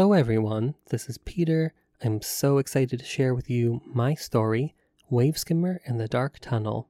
Hello, everyone. This is Peter. I'm so excited to share with you my story Waveskimmer in the Dark Tunnel.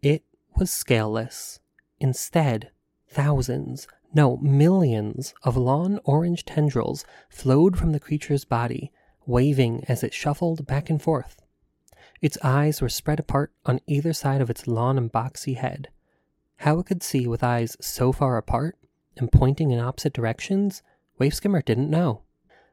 It was scaleless. Instead, thousands, no, millions of lawn orange tendrils flowed from the creature's body, waving as it shuffled back and forth. Its eyes were spread apart on either side of its long and boxy head. How it could see with eyes so far apart and pointing in opposite directions, Wave Skimmer didn't know.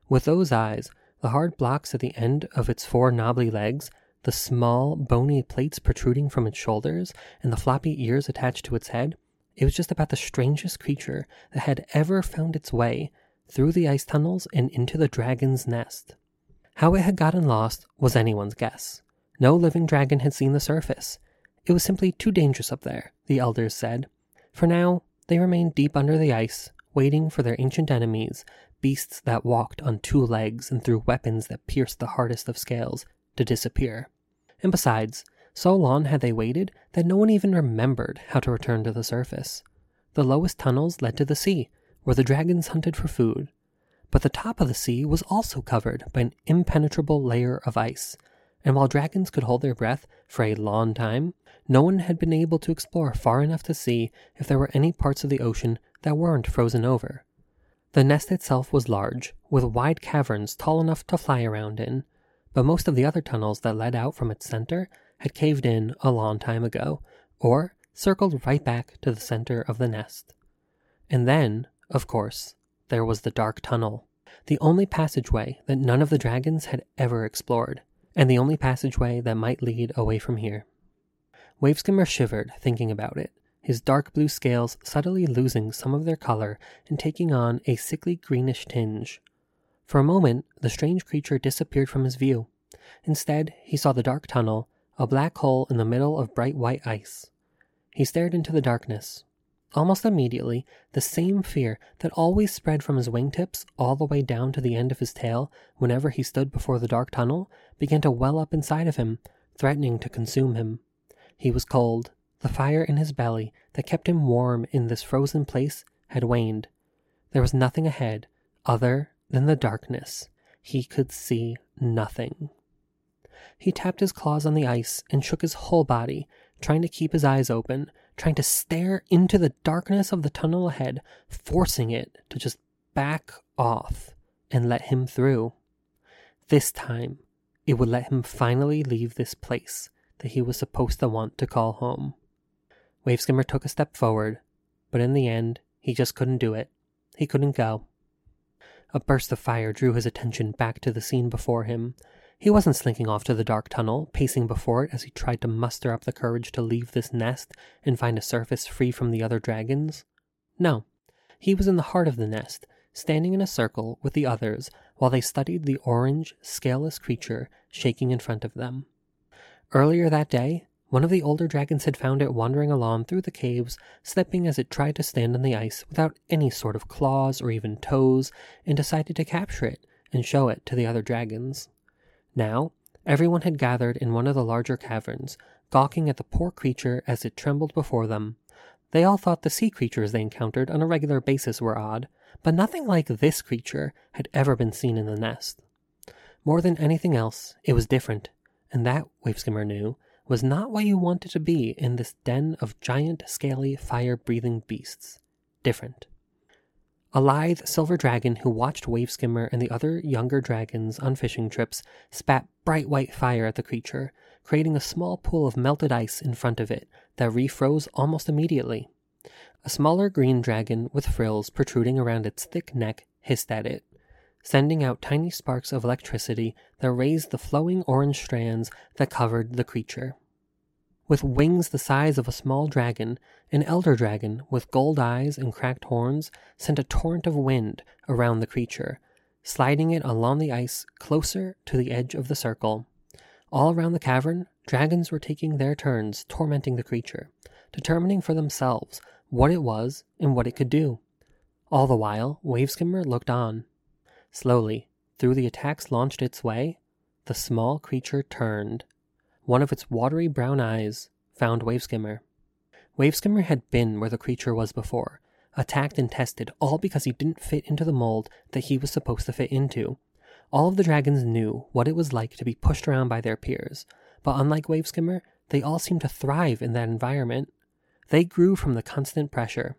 With those eyes, the hard blocks at the end of its four knobbly legs, the small, bony plates protruding from its shoulders, and the floppy ears attached to its head, it was just about the strangest creature that had ever found its way through the ice tunnels and into the dragon's nest. How it had gotten lost was anyone's guess. No living dragon had seen the surface. It was simply too dangerous up there, the elders said. For now, they remained deep under the ice, waiting for their ancient enemies, beasts that walked on two legs and threw weapons that pierced the hardest of scales, to disappear. And besides, so long had they waited that no one even remembered how to return to the surface. The lowest tunnels led to the sea, where the dragons hunted for food. But the top of the sea was also covered by an impenetrable layer of ice, and while dragons could hold their breath for a long time, no one had been able to explore far enough to see if there were any parts of the ocean that weren't frozen over. The nest itself was large, with wide caverns tall enough to fly around in, but most of the other tunnels that led out from its center had caved in a long time ago, or circled right back to the center of the nest. And then, of course, there was the dark tunnel, the only passageway that none of the dragons had ever explored, and the only passageway that might lead away from here. Waveskimmer shivered thinking about it, his dark blue scales subtly losing some of their color and taking on a sickly greenish tinge. For a moment, the strange creature disappeared from his view. Instead, he saw the dark tunnel, a black hole in the middle of bright white ice. He stared into the darkness. Almost immediately, the same fear that always spread from his wingtips all the way down to the end of his tail whenever he stood before the dark tunnel began to well up inside of him, threatening to consume him. He was cold. The fire in his belly that kept him warm in this frozen place had waned. There was nothing ahead other than the darkness. He could see nothing. He tapped his claws on the ice and shook his whole body, trying to keep his eyes open, trying to stare into the darkness of the tunnel ahead, forcing it to just back off and let him through. This time, it would let him finally leave this place that he was supposed to want to call home. Waveskimmer took a step forward, but in the end, he just couldn't do it. He couldn't go. A burst of fire drew his attention back to the scene before him. He wasn't slinking off to the dark tunnel, pacing before it as he tried to muster up the courage to leave this nest and find a surface free from the other dragons. No, he was in the heart of the nest, standing in a circle with the others while they studied the orange, scaleless creature shaking in front of them. Earlier that day, one of the older dragons had found it wandering along through the caves, slipping as it tried to stand on the ice without any sort of claws or even toes, and decided to capture it and show it to the other dragons. Now, everyone had gathered in one of the larger caverns, gawking at the poor creature as it trembled before them. They all thought the sea creatures they encountered on a regular basis were odd, but nothing like this creature had ever been seen in the nest. More than anything else, it was different and that, Waveskimmer knew, was not what you wanted to be in this den of giant, scaly, fire breathing beasts. Different. A lithe silver dragon who watched Waveskimmer and the other younger dragons on fishing trips spat bright white fire at the creature, creating a small pool of melted ice in front of it that refroze almost immediately. A smaller green dragon with frills protruding around its thick neck hissed at it, sending out tiny sparks of electricity that raised the flowing orange strands that covered the creature. With wings the size of a small dragon, an elder dragon with gold eyes and cracked horns sent a torrent of wind around the creature, sliding it along the ice closer to the edge of the circle. All around the cavern, dragons were taking their turns tormenting the creature, determining for themselves what it was and what it could do. All the while, Waveskimmer looked on. Slowly, through the attacks launched its way, the small creature turned. One of its watery brown eyes found Waveskimmer. Waveskimmer had been where the creature was before, attacked and tested, all because he didn't fit into the mold that he was supposed to fit into. All of the dragons knew what it was like to be pushed around by their peers, but unlike Waveskimmer, they all seemed to thrive in that environment. They grew from the constant pressure.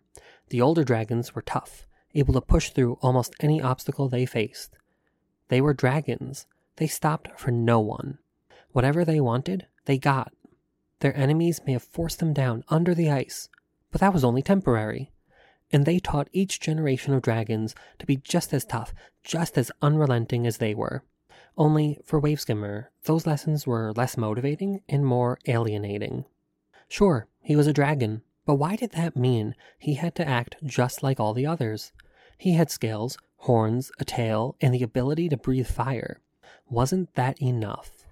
The older dragons were tough, able to push through almost any obstacle they faced. They were dragons. They stopped for no one. Whatever they wanted, they got. Their enemies may have forced them down under the ice, but that was only temporary. And they taught each generation of dragons to be just as tough, just as unrelenting as they were. Only, for Waveskimmer, those lessons were less motivating and more alienating. Sure, he was a dragon, but why did that mean he had to act just like all the others? He had scales, horns, a tail, and the ability to breathe fire. Wasn't that enough?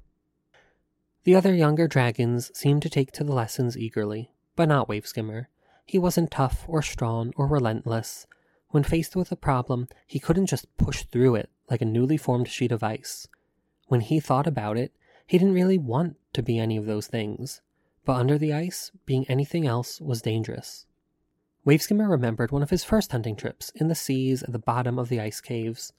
The other younger dragons seemed to take to the lessons eagerly, but not Waveskimmer. He wasn't tough or strong or relentless. When faced with a problem, he couldn't just push through it like a newly formed sheet of ice. When he thought about it, he didn't really want to be any of those things. But under the ice, being anything else was dangerous. Waveskimmer remembered one of his first hunting trips in the seas at the bottom of the ice caves.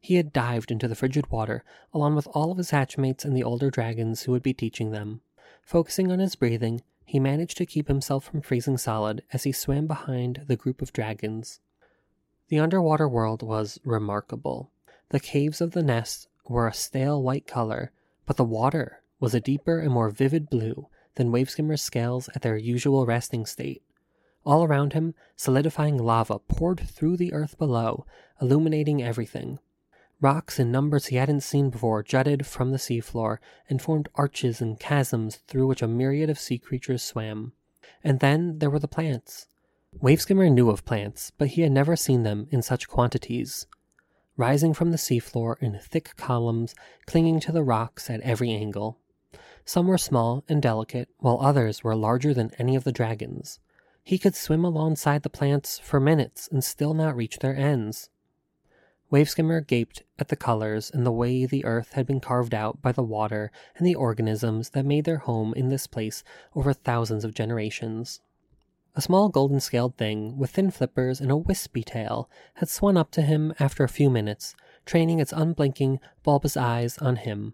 He had dived into the frigid water along with all of his hatchmates and the older dragons who would be teaching them. Focusing on his breathing, he managed to keep himself from freezing solid as he swam behind the group of dragons. The underwater world was remarkable. The caves of the nest were a stale white color, but the water was a deeper and more vivid blue than Waveskimmer's scales at their usual resting state. All around him, solidifying lava poured through the earth below, illuminating everything. Rocks in numbers he hadn't seen before jutted from the seafloor and formed arches and chasms through which a myriad of sea creatures swam. And then there were the plants. Waveskimmer knew of plants, but he had never seen them in such quantities. Rising from the seafloor in thick columns, clinging to the rocks at every angle. Some were small and delicate, while others were larger than any of the dragons. He could swim alongside the plants for minutes and still not reach their ends. Waveskimmer gaped at the colors and the way the earth had been carved out by the water and the organisms that made their home in this place over thousands of generations. A small golden scaled thing with thin flippers and a wispy tail had swum up to him after a few minutes, training its unblinking, bulbous eyes on him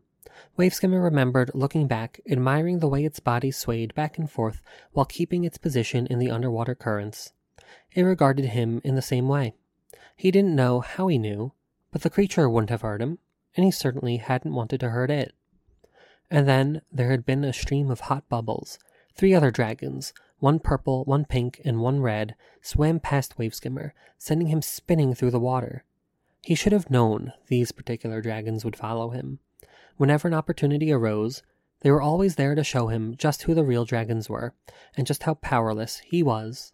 Waveskimmer remembered looking back, admiring the way its body swayed back and forth while keeping its position in the underwater currents. It regarded him in the same way. He didn't know how he knew, but the creature wouldn't have hurt him, and he certainly hadn't wanted to hurt it. And then there had been a stream of hot bubbles. Three other dragons, one purple, one pink, and one red, swam past Waveskimmer, sending him spinning through the water. He should have known these particular dragons would follow him. Whenever an opportunity arose, they were always there to show him just who the real dragons were, and just how powerless he was.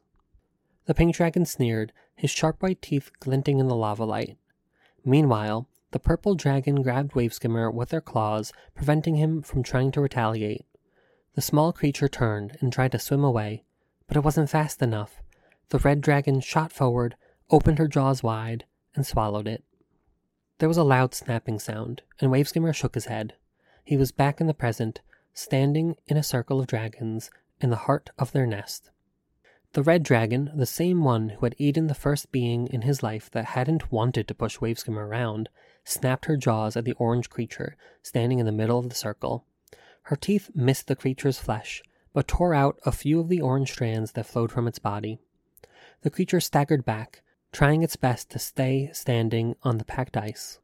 The pink dragon sneered, his sharp white teeth glinting in the lava light. Meanwhile, the purple dragon grabbed Waveskimmer with their claws, preventing him from trying to retaliate. The small creature turned and tried to swim away, but it wasn't fast enough. The red dragon shot forward, opened her jaws wide, and swallowed it. There was a loud snapping sound, and Waveskimmer shook his head. He was back in the present, standing in a circle of dragons in the heart of their nest. The red dragon, the same one who had eaten the first being in his life that hadn't wanted to push Waveskimmer around, snapped her jaws at the orange creature standing in the middle of the circle. Her teeth missed the creature's flesh, but tore out a few of the orange strands that flowed from its body. The creature staggered back, trying its best to stay standing on the packed ice.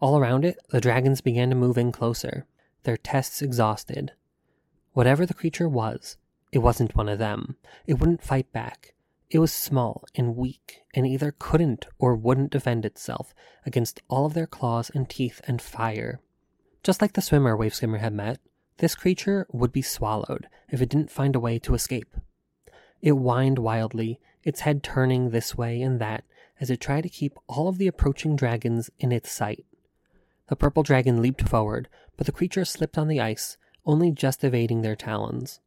All around it, the dragons began to move in closer, their tests exhausted. Whatever the creature was, it wasn't one of them. It wouldn't fight back. It was small and weak, and either couldn't or wouldn't defend itself against all of their claws and teeth and fire. Just like the swimmer Waveskimmer had met, this creature would be swallowed if it didn't find a way to escape. It whined wildly, its head turning this way and that as it tried to keep all of the approaching dragons in its sight. The purple dragon leaped forward, but the creature slipped on the ice, only just evading their talons.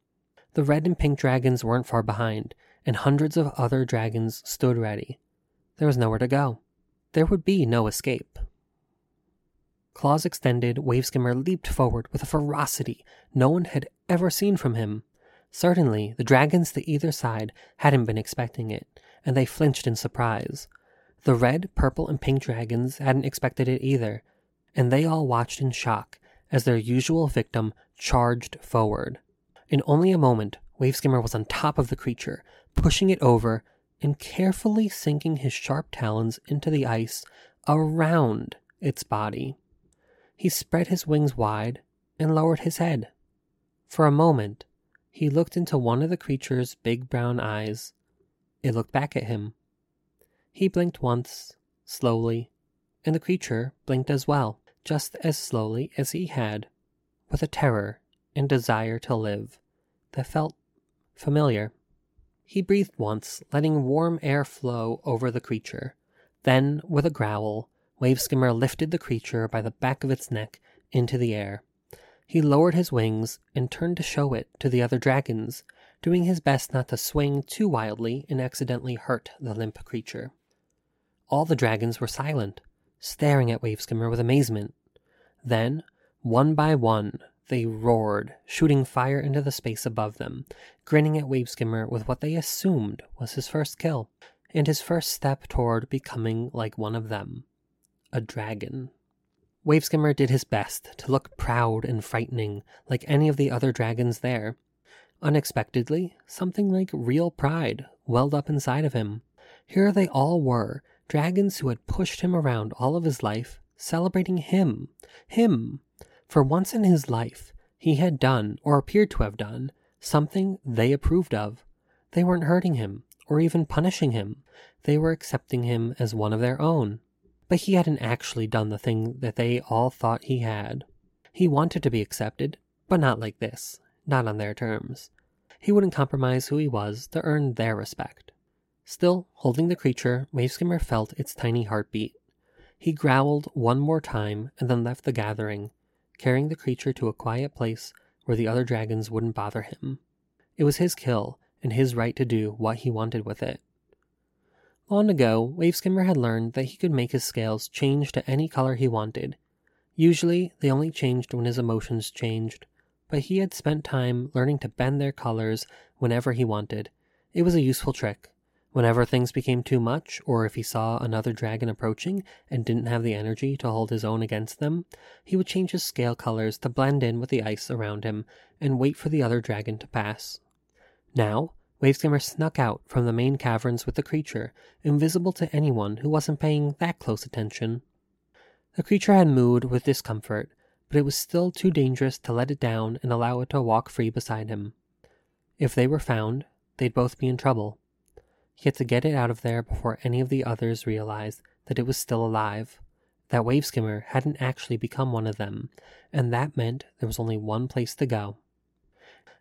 The red and pink dragons weren't far behind, and hundreds of other dragons stood ready. There was nowhere to go. There would be no escape. Claws extended, Waveskimmer leaped forward with a ferocity no one had ever seen from him. Certainly, the dragons to either side hadn't been expecting it, and they flinched in surprise. The red, purple, and pink dragons hadn't expected it either, and they all watched in shock as their usual victim charged forward. In only a moment, Waveskimmer was on top of the creature, pushing it over and carefully sinking his sharp talons into the ice around its body. He spread his wings wide and lowered his head. For a moment, he looked into one of the creature's big brown eyes. It looked back at him. He blinked once, slowly, and the creature blinked as well, just as slowly as he had, with a terror and desire to live that felt familiar. He breathed once, letting warm air flow over the creature. Then, with a growl, Waveskimmer lifted the creature by the back of its neck into the air. He lowered his wings and turned to show it to the other dragons, doing his best not to swing too wildly and accidentally hurt the limp creature. All the dragons were silent, staring at Waveskimmer with amazement. Then, one by one, they roared, shooting fire into the space above them, grinning at Waveskimmer with what they assumed was his first kill, and his first step toward becoming like one of them a dragon. Waveskimmer did his best to look proud and frightening like any of the other dragons there. Unexpectedly, something like real pride welled up inside of him. Here they all were, dragons who had pushed him around all of his life, celebrating him. Him! For once in his life, he had done, or appeared to have done, something they approved of. They weren't hurting him, or even punishing him. They were accepting him as one of their own. But he hadn't actually done the thing that they all thought he had. He wanted to be accepted, but not like this, not on their terms. He wouldn't compromise who he was to earn their respect. Still, holding the creature, Waveskimmer felt its tiny heartbeat. He growled one more time and then left the gathering, carrying the creature to a quiet place where the other dragons wouldn't bother him. It was his kill and his right to do what he wanted with it. Long ago, Waveskimmer had learned that he could make his scales change to any color he wanted. Usually, they only changed when his emotions changed, but he had spent time learning to bend their colors whenever he wanted. It was a useful trick. Whenever things became too much, or if he saw another dragon approaching and didn't have the energy to hold his own against them, he would change his scale colors to blend in with the ice around him and wait for the other dragon to pass. Now, Waveskimmer snuck out from the main caverns with the creature, invisible to anyone who wasn't paying that close attention. The creature had mooed with discomfort, but it was still too dangerous to let it down and allow it to walk free beside him. If they were found, they'd both be in trouble. He had to get it out of there before any of the others realized that it was still alive, that Waveskimmer hadn't actually become one of them, and that meant there was only one place to go.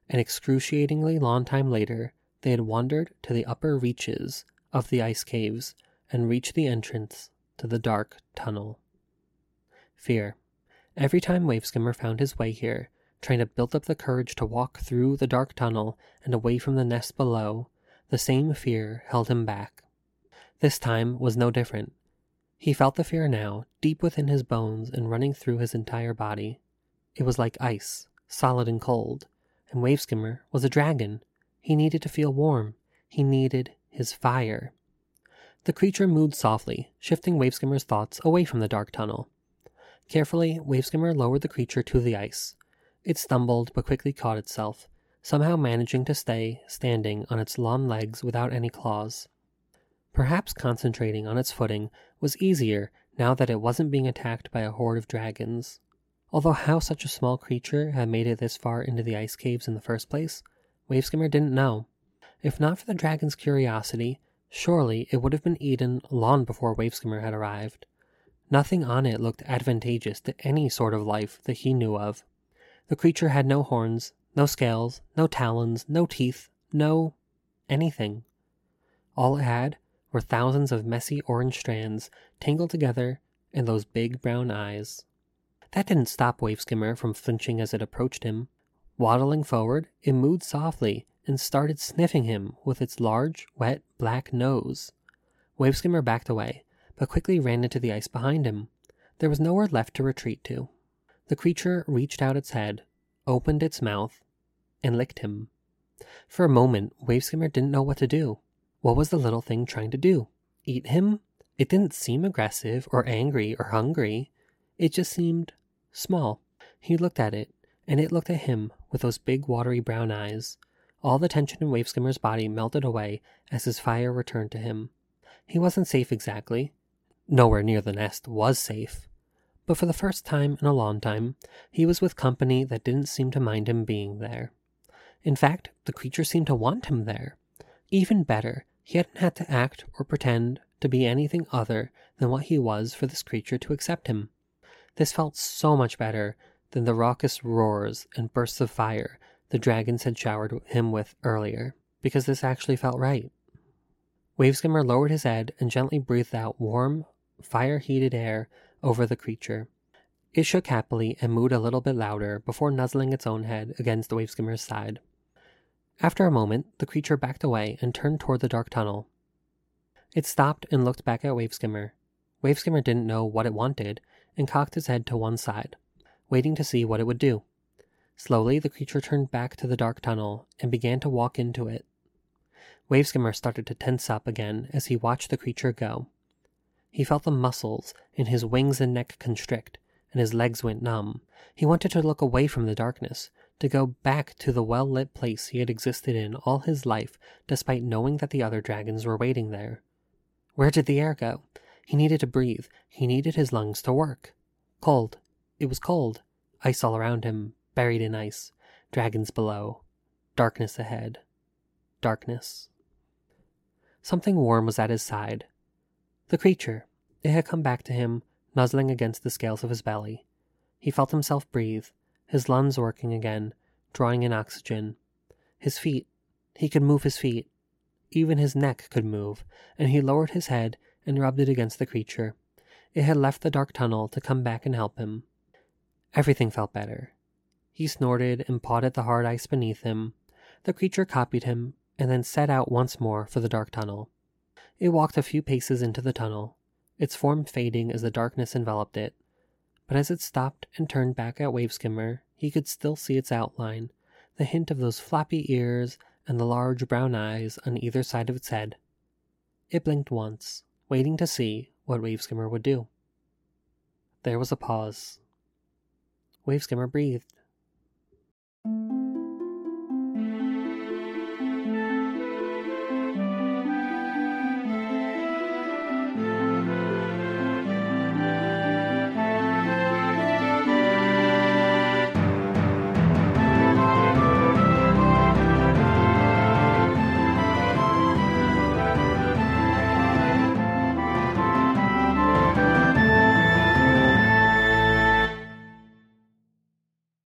An excruciatingly long time later, they had wandered to the upper reaches of the ice caves and reached the entrance to the dark tunnel. Fear. Every time Waveskimmer found his way here, trying to build up the courage to walk through the dark tunnel and away from the nest below, the same fear held him back. This time was no different. He felt the fear now, deep within his bones and running through his entire body. It was like ice, solid and cold, and Waveskimmer was a dragon, he needed to feel warm. He needed his fire. The creature moved softly, shifting Waveskimmer's thoughts away from the dark tunnel. Carefully, Waveskimmer lowered the creature to the ice. It stumbled but quickly caught itself, somehow managing to stay standing on its long legs without any claws. Perhaps concentrating on its footing was easier now that it wasn't being attacked by a horde of dragons. Although how such a small creature had made it this far into the ice caves in the first place Waveskimmer didn't know. If not for the dragon's curiosity, surely it would have been eaten long before Waveskimmer had arrived. Nothing on it looked advantageous to any sort of life that he knew of. The creature had no horns, no scales, no talons, no teeth, no anything. All it had were thousands of messy orange strands tangled together and those big brown eyes. That didn't stop Waveskimmer from flinching as it approached him. Waddling forward, it moved softly and started sniffing him with its large, wet, black nose. Waveskimmer backed away, but quickly ran into the ice behind him. There was nowhere left to retreat to. The creature reached out its head, opened its mouth, and licked him. For a moment, Waveskimmer didn't know what to do. What was the little thing trying to do? Eat him? It didn't seem aggressive or angry or hungry. It just seemed small. He looked at it, and it looked at him with those big watery brown eyes. All the tension in Waveskimmer's body melted away as his fire returned to him. He wasn't safe exactly. Nowhere near the nest was safe. But for the first time in a long time, he was with company that didn't seem to mind him being there. In fact, the creature seemed to want him there. Even better, he hadn't had to act or pretend to be anything other than what he was for this creature to accept him. This felt so much better than the raucous roars and bursts of fire the dragons had showered him with earlier, because this actually felt right. Waveskimmer lowered his head and gently breathed out warm, fire heated air over the creature. It shook happily and mooed a little bit louder before nuzzling its own head against Waveskimmer's side. After a moment, the creature backed away and turned toward the dark tunnel. It stopped and looked back at Waveskimmer. Waveskimmer didn't know what it wanted and cocked its head to one side, waiting to see what it would do. Slowly, the creature turned back to the dark tunnel and began to walk into it. Waveskimmer started to tense up again as he watched the creature go. He felt the muscles in his wings and neck constrict, and his legs went numb. He wanted to look away from the darkness, to go back to the well lit place he had existed in all his life, despite knowing that the other dragons were waiting there. Where did the air go? He needed to breathe. He needed his lungs to work. Cold. It was cold. Ice all around him, buried in ice. Dragons below. Darkness ahead. Darkness. Something warm was at his side. The creature. It had come back to him, nuzzling against the scales of his belly. He felt himself breathe, his lungs working again, drawing in oxygen. His feet. He could move his feet. Even his neck could move, and he lowered his head and rubbed it against the creature. It had left the dark tunnel to come back and help him. Everything felt better. He snorted and pawed at the hard ice beneath him. The creature copied him and then set out once more for the dark tunnel. It walked a few paces into the tunnel, its form fading as the darkness enveloped it. But as it stopped and turned back at Waveskimmer, he could still see its outline, the hint of those flappy ears and the large brown eyes on either side of its head. It blinked once, waiting to see what Waveskimmer would do. There was a pause. Waveskimmer breathed.